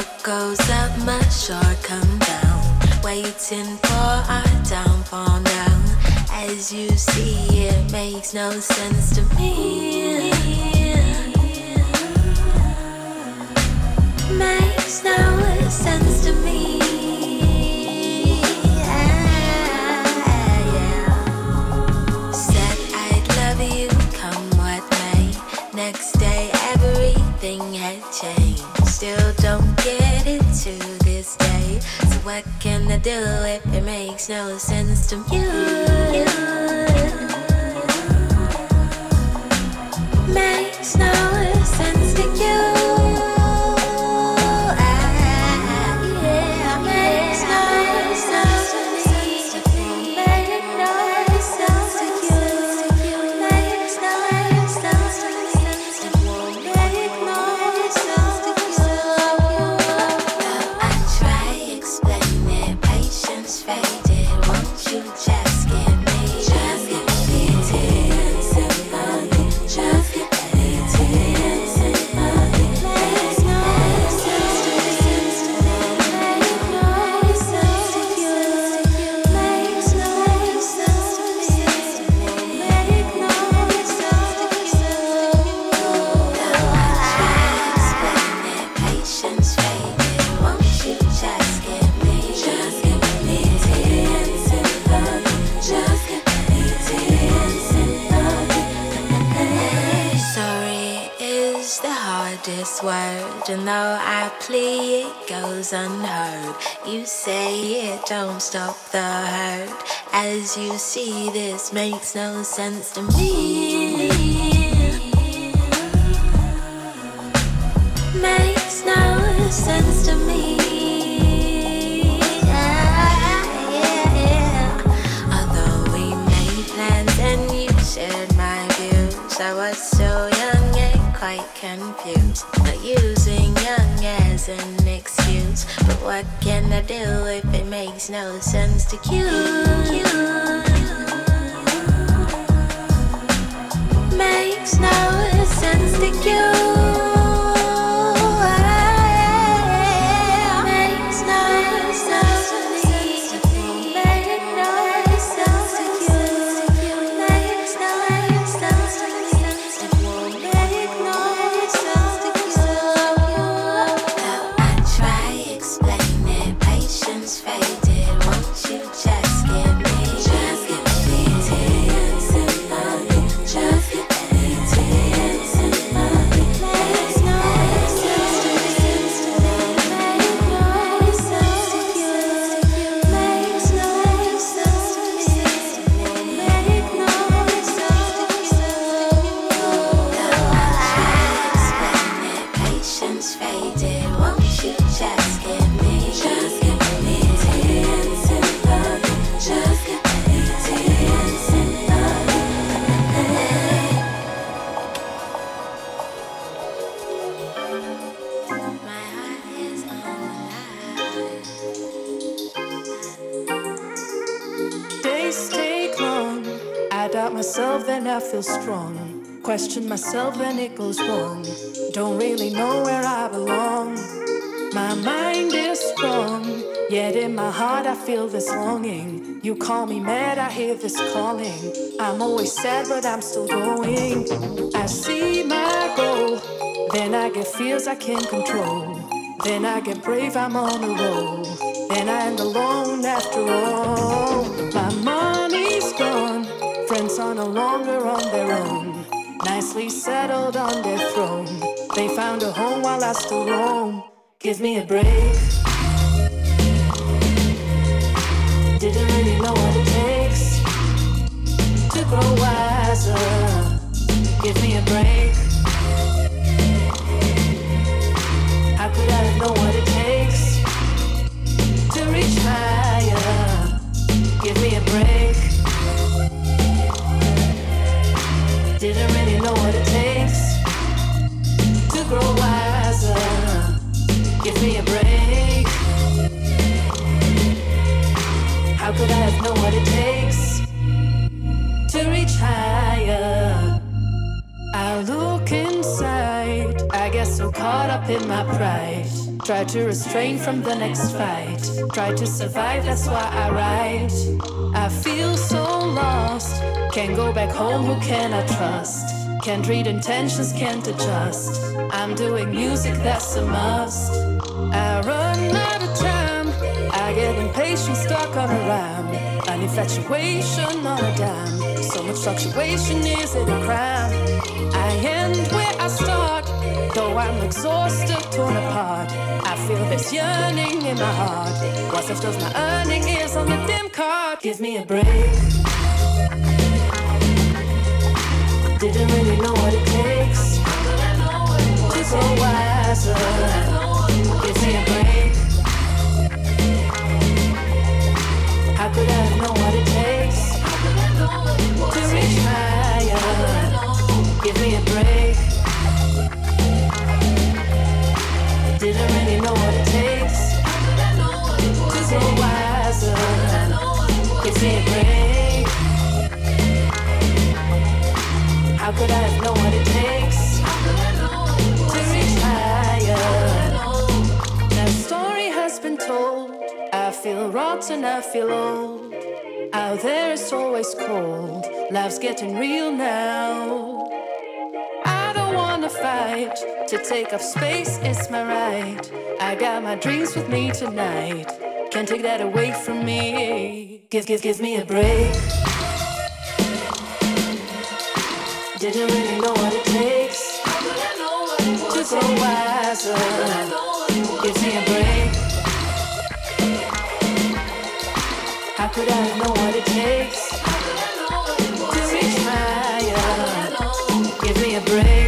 What goes up must sure come down. Waiting for our downfall now. As you see, it makes no sense to me. Makes no sense to me. Said I'd love you, come what may. Next day, everything had changed. Still what can I do if it makes no sense to you? Makes no sense to you. Stop the hurt. As you see, this makes no sense to me. Makes no sense to me. Yeah, yeah. Although we made plans and you shared my views, I was so young and quite confused. Not using young as an excuse, but what can I do if it makes no sense to you? Makes no sense to you. My mind is strong, yet in my heart I feel this longing. You call me mad, I hear this calling. I'm always sad, but I'm still going. I see my goal, then I get fears I can't control. Then I get brave, I'm on a roll. Then I end alone after all. My money's gone, friends are no longer on their own. Nicely settled on their throne. They found a home while I still roam. Give me a break. Didn't really know what it takes to grow wiser. Give me a break. How could I known what it takes to reach higher? Give me a break. Didn't really know what it takes to grow wiser. Give me a break. How could I have known what it takes to reach higher? I look inside, I guess so caught up in my pride. Try to restrain from the next fight. Try to survive, that's why I write. I feel so lost. Can't go back home, who can I trust? Can't read intentions, can't adjust. I'm doing music, that's a must. I run out of time. I get impatient, stuck on a rhyme. An infatuation on a dime. So much fluctuation, is it a crime? I end where I start. Though I'm exhausted, torn apart, I feel this yearning in my heart. What's left of my earning is on the dim card. Give me a break. Didn't really know what it takes to wiser. Give me a break. Could I know what it takes to reach higher? Give me a break. Didn't really know what it takes to wiser. Give me a break. I know what it takes to reach her That story has been told I feel rotten. I feel old. Out there it's always cold. Life's getting real now. I don't wanna fight to take up space, it's my right. I got my dreams with me tonight. Can't take that away from me. Give, give, give me a break. Didn't really know what it takes to grow wiser. Give me a break. How could I know what it takes to reach higher? Give me a break.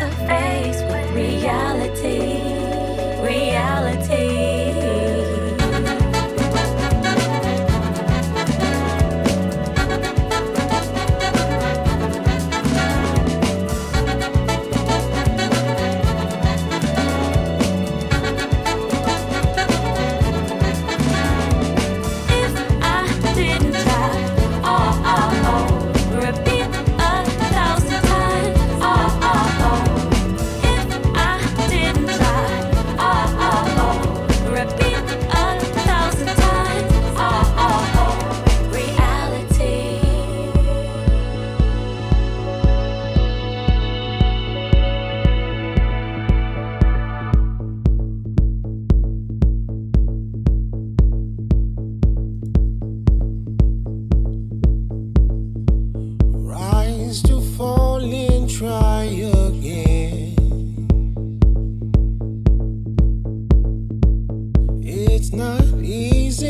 face face with reality. it's not easy.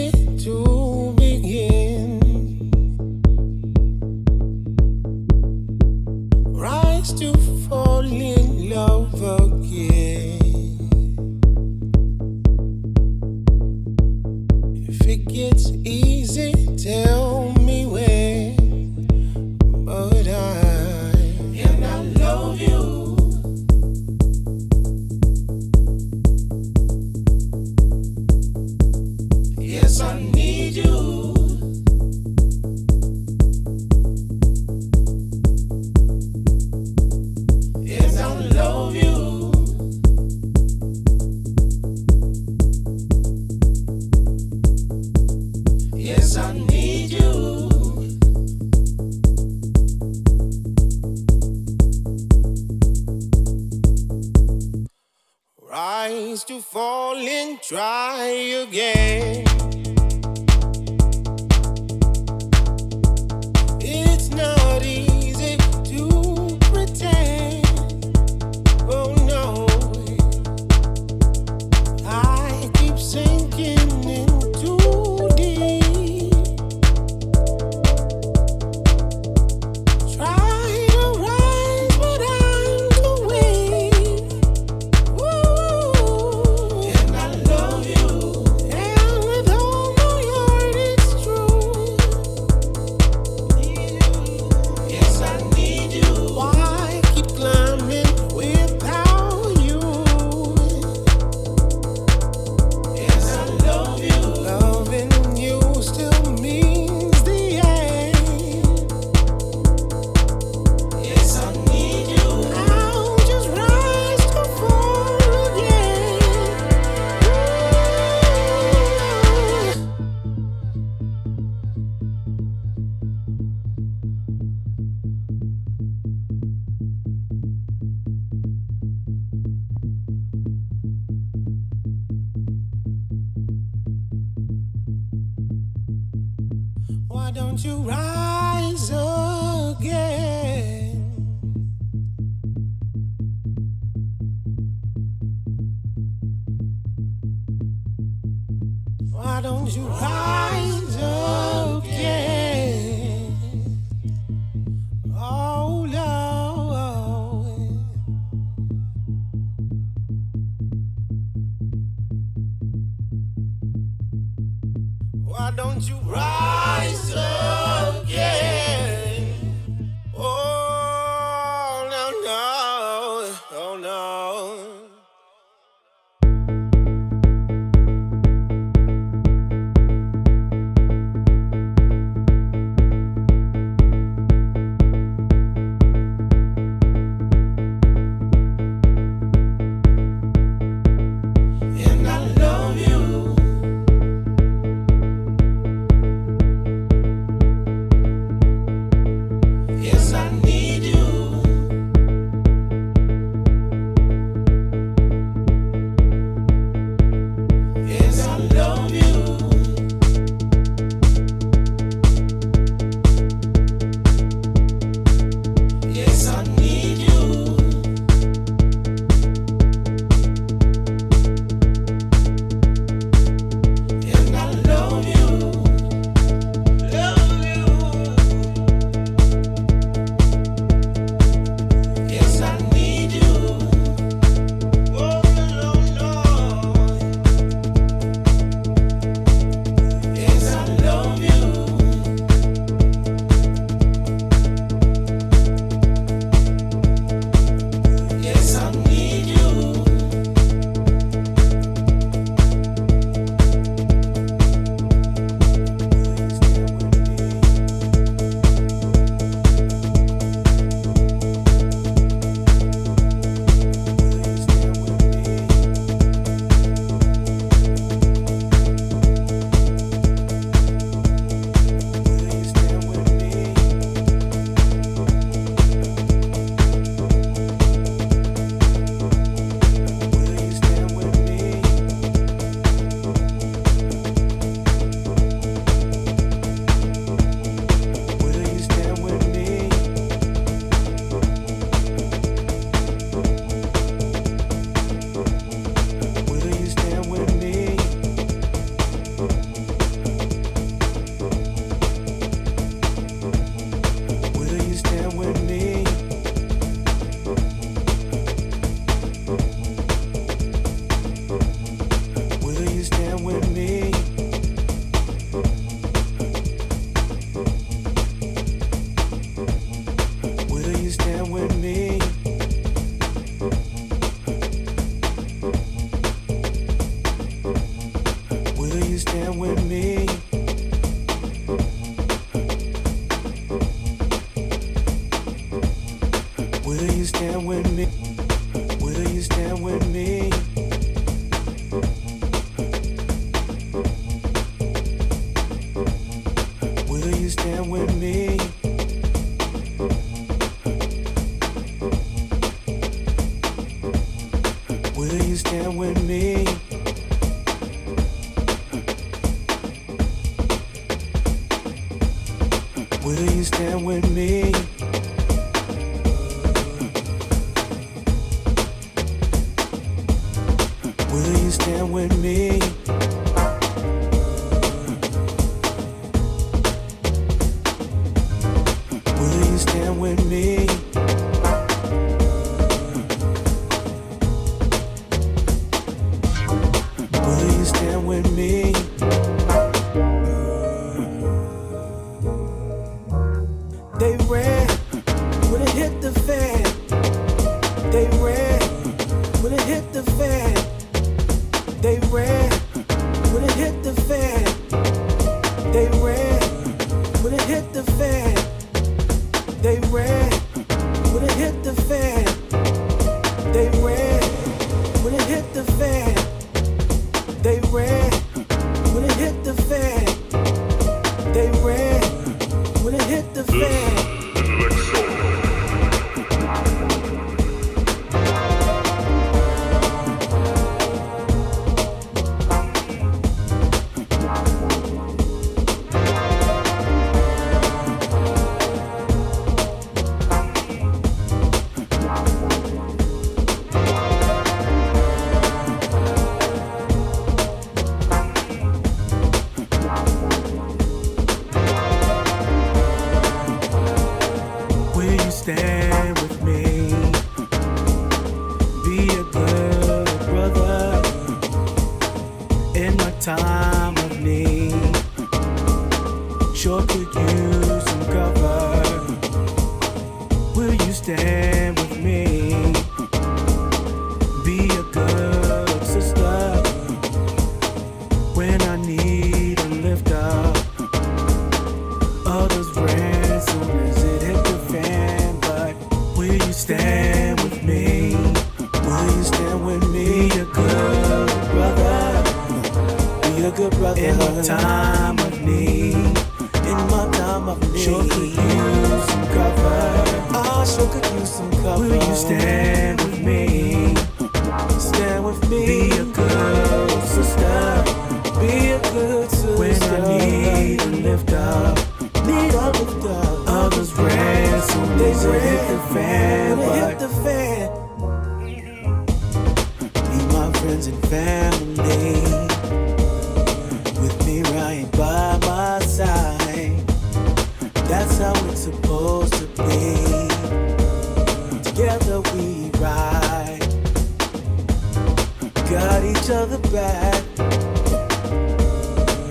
got each other back,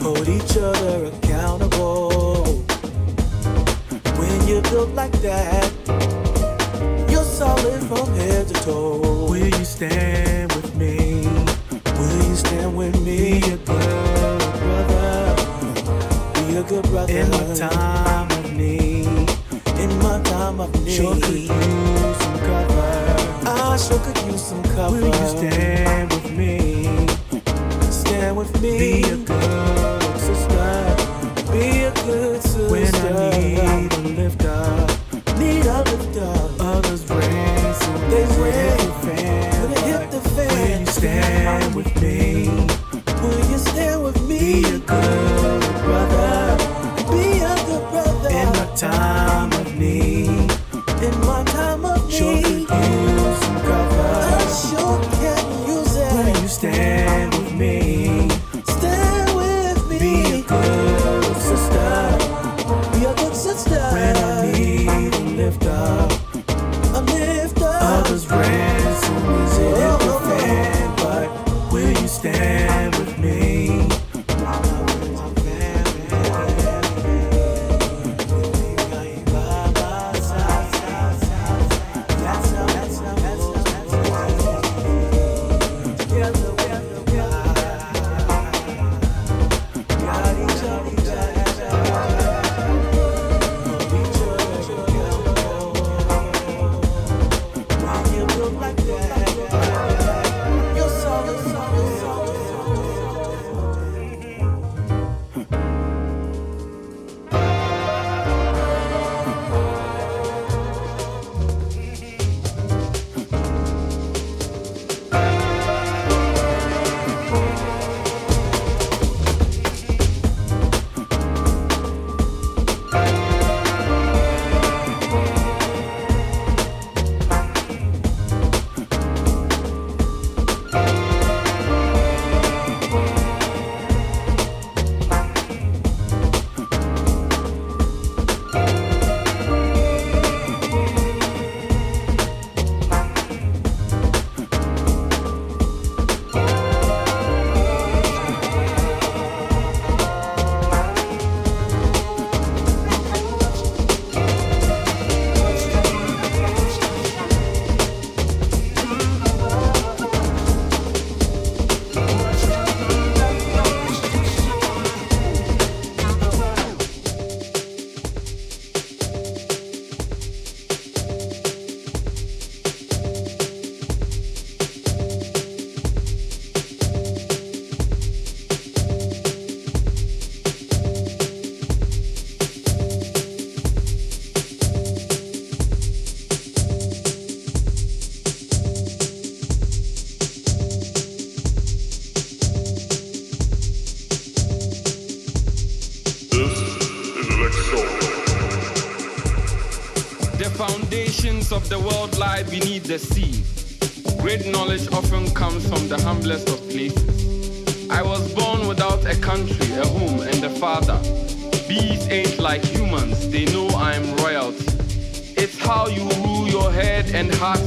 hold each other accountable. When you're built like that, you're solid from head to toe. Will you stand with me? Will you stand with me? Be a good brother. Be a good brother. In my time of need. In my time of need. Sure could use sure could use some cover. Will you stand with me? Stand with me. Be a good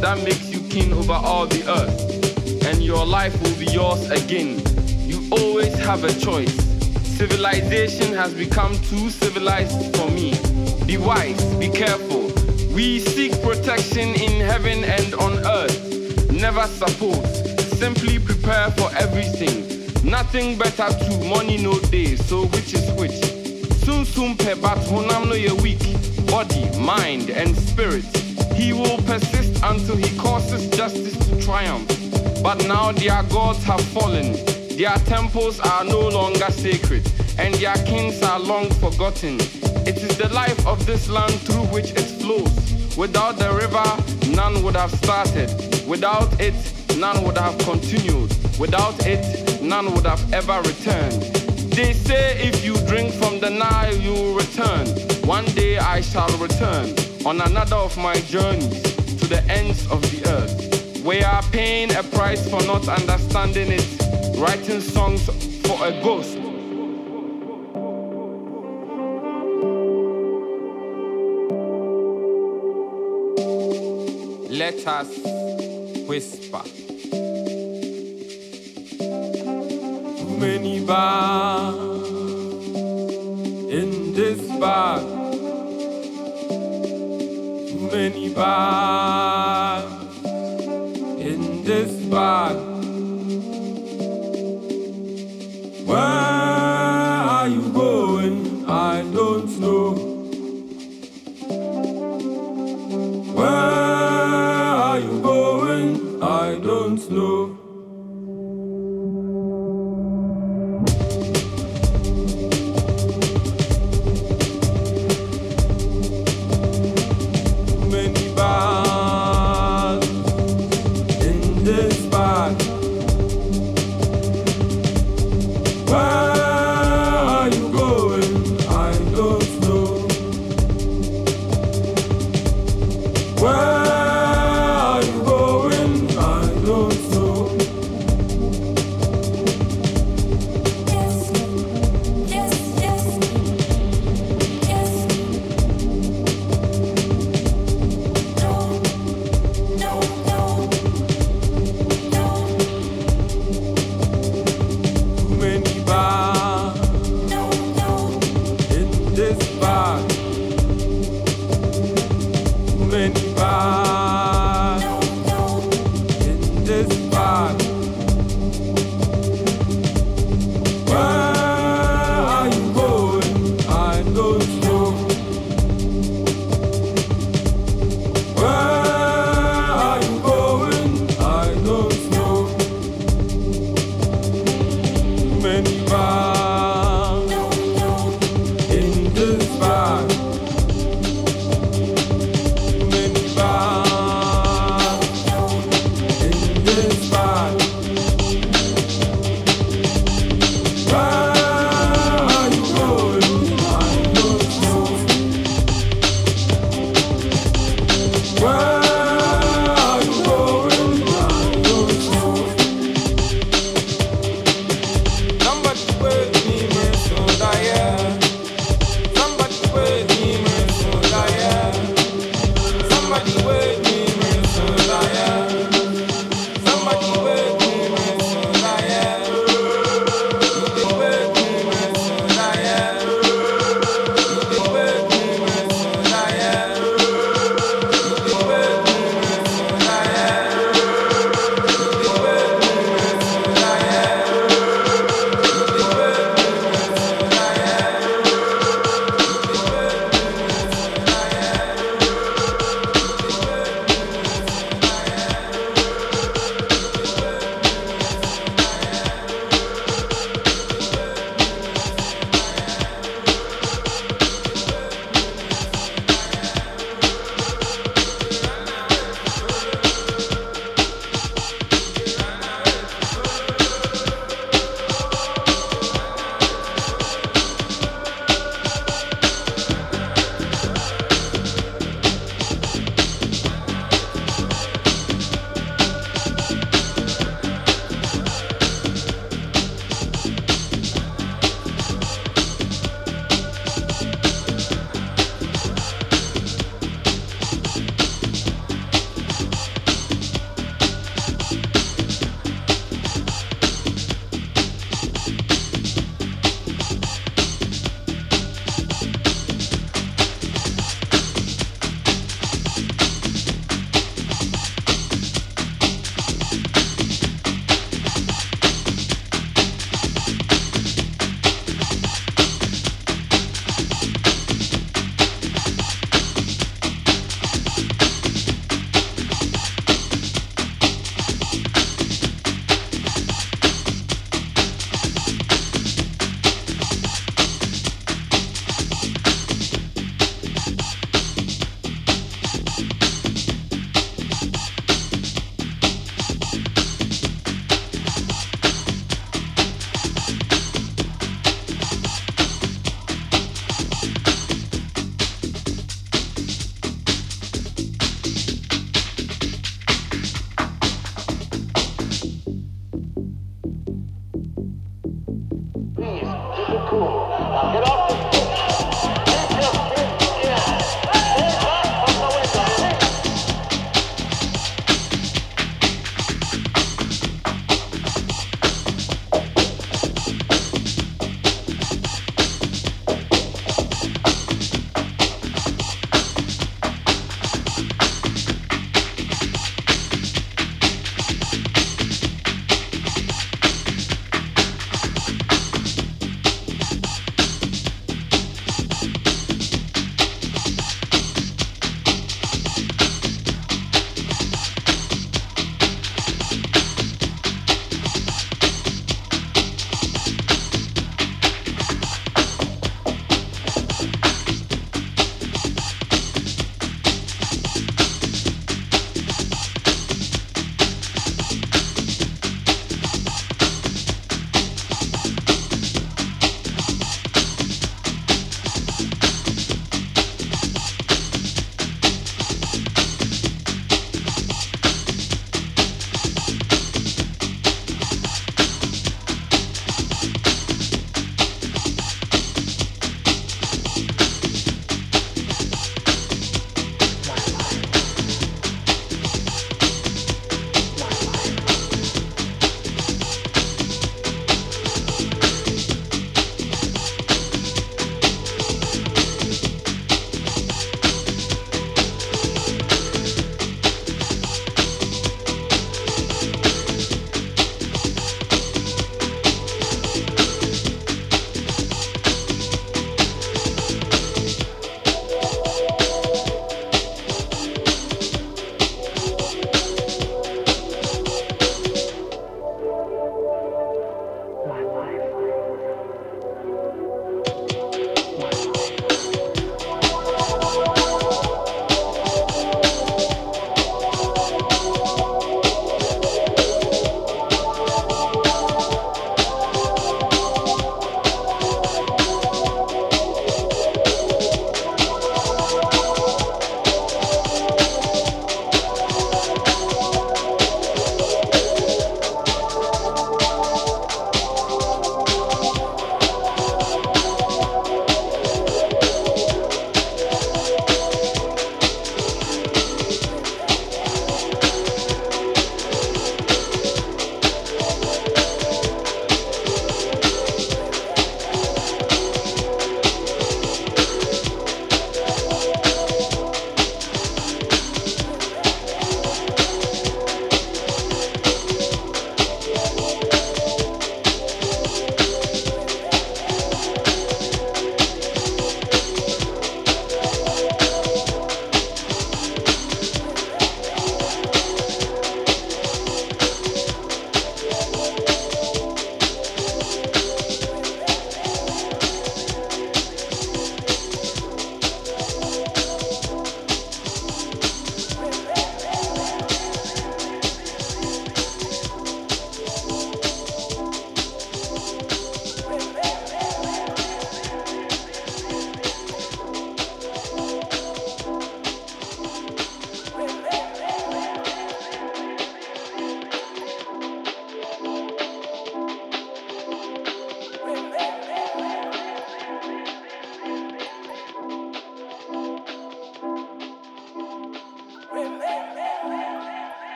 that makes you king over all the earth. And your life will be yours again. You always have a choice. Civilization has become too civilized for me. Be wise, be careful. We seek protection in heaven and on earth. Never suppose, simply prepare for everything. Nothing better to money no day, so which is which? Soon soon pe but honam no ye weak. Body, mind, and spirit. He will persist until he causes justice to triumph. But now their gods have fallen. Their temples are no longer sacred, and their kings are long forgotten. It is the life of this land through which it flows. Without the river, none would have started. Without it, none would have continued. Without it, none would have ever returned. They say if you drink from the Nile, you will return. One day I shall return on another of my journeys to the ends of the earth. We are paying a price for not understanding it, writing songs for a ghost. Let us whisper. Many bars in this bag. Too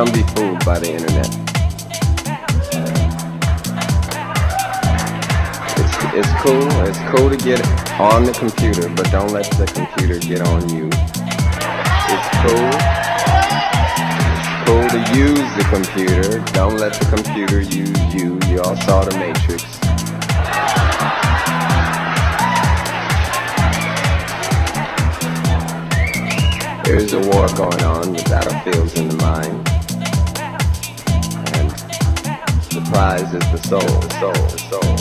Don't be fooled by the internet. It's it's cool. It's cool to get on the computer, but don't let the computer get on you. It's cool. It's cool to use the computer. Don't let the computer use you. You all saw the Matrix. There's a war going on, the battlefields in the mind. Prize is the soul, the soul, the soul.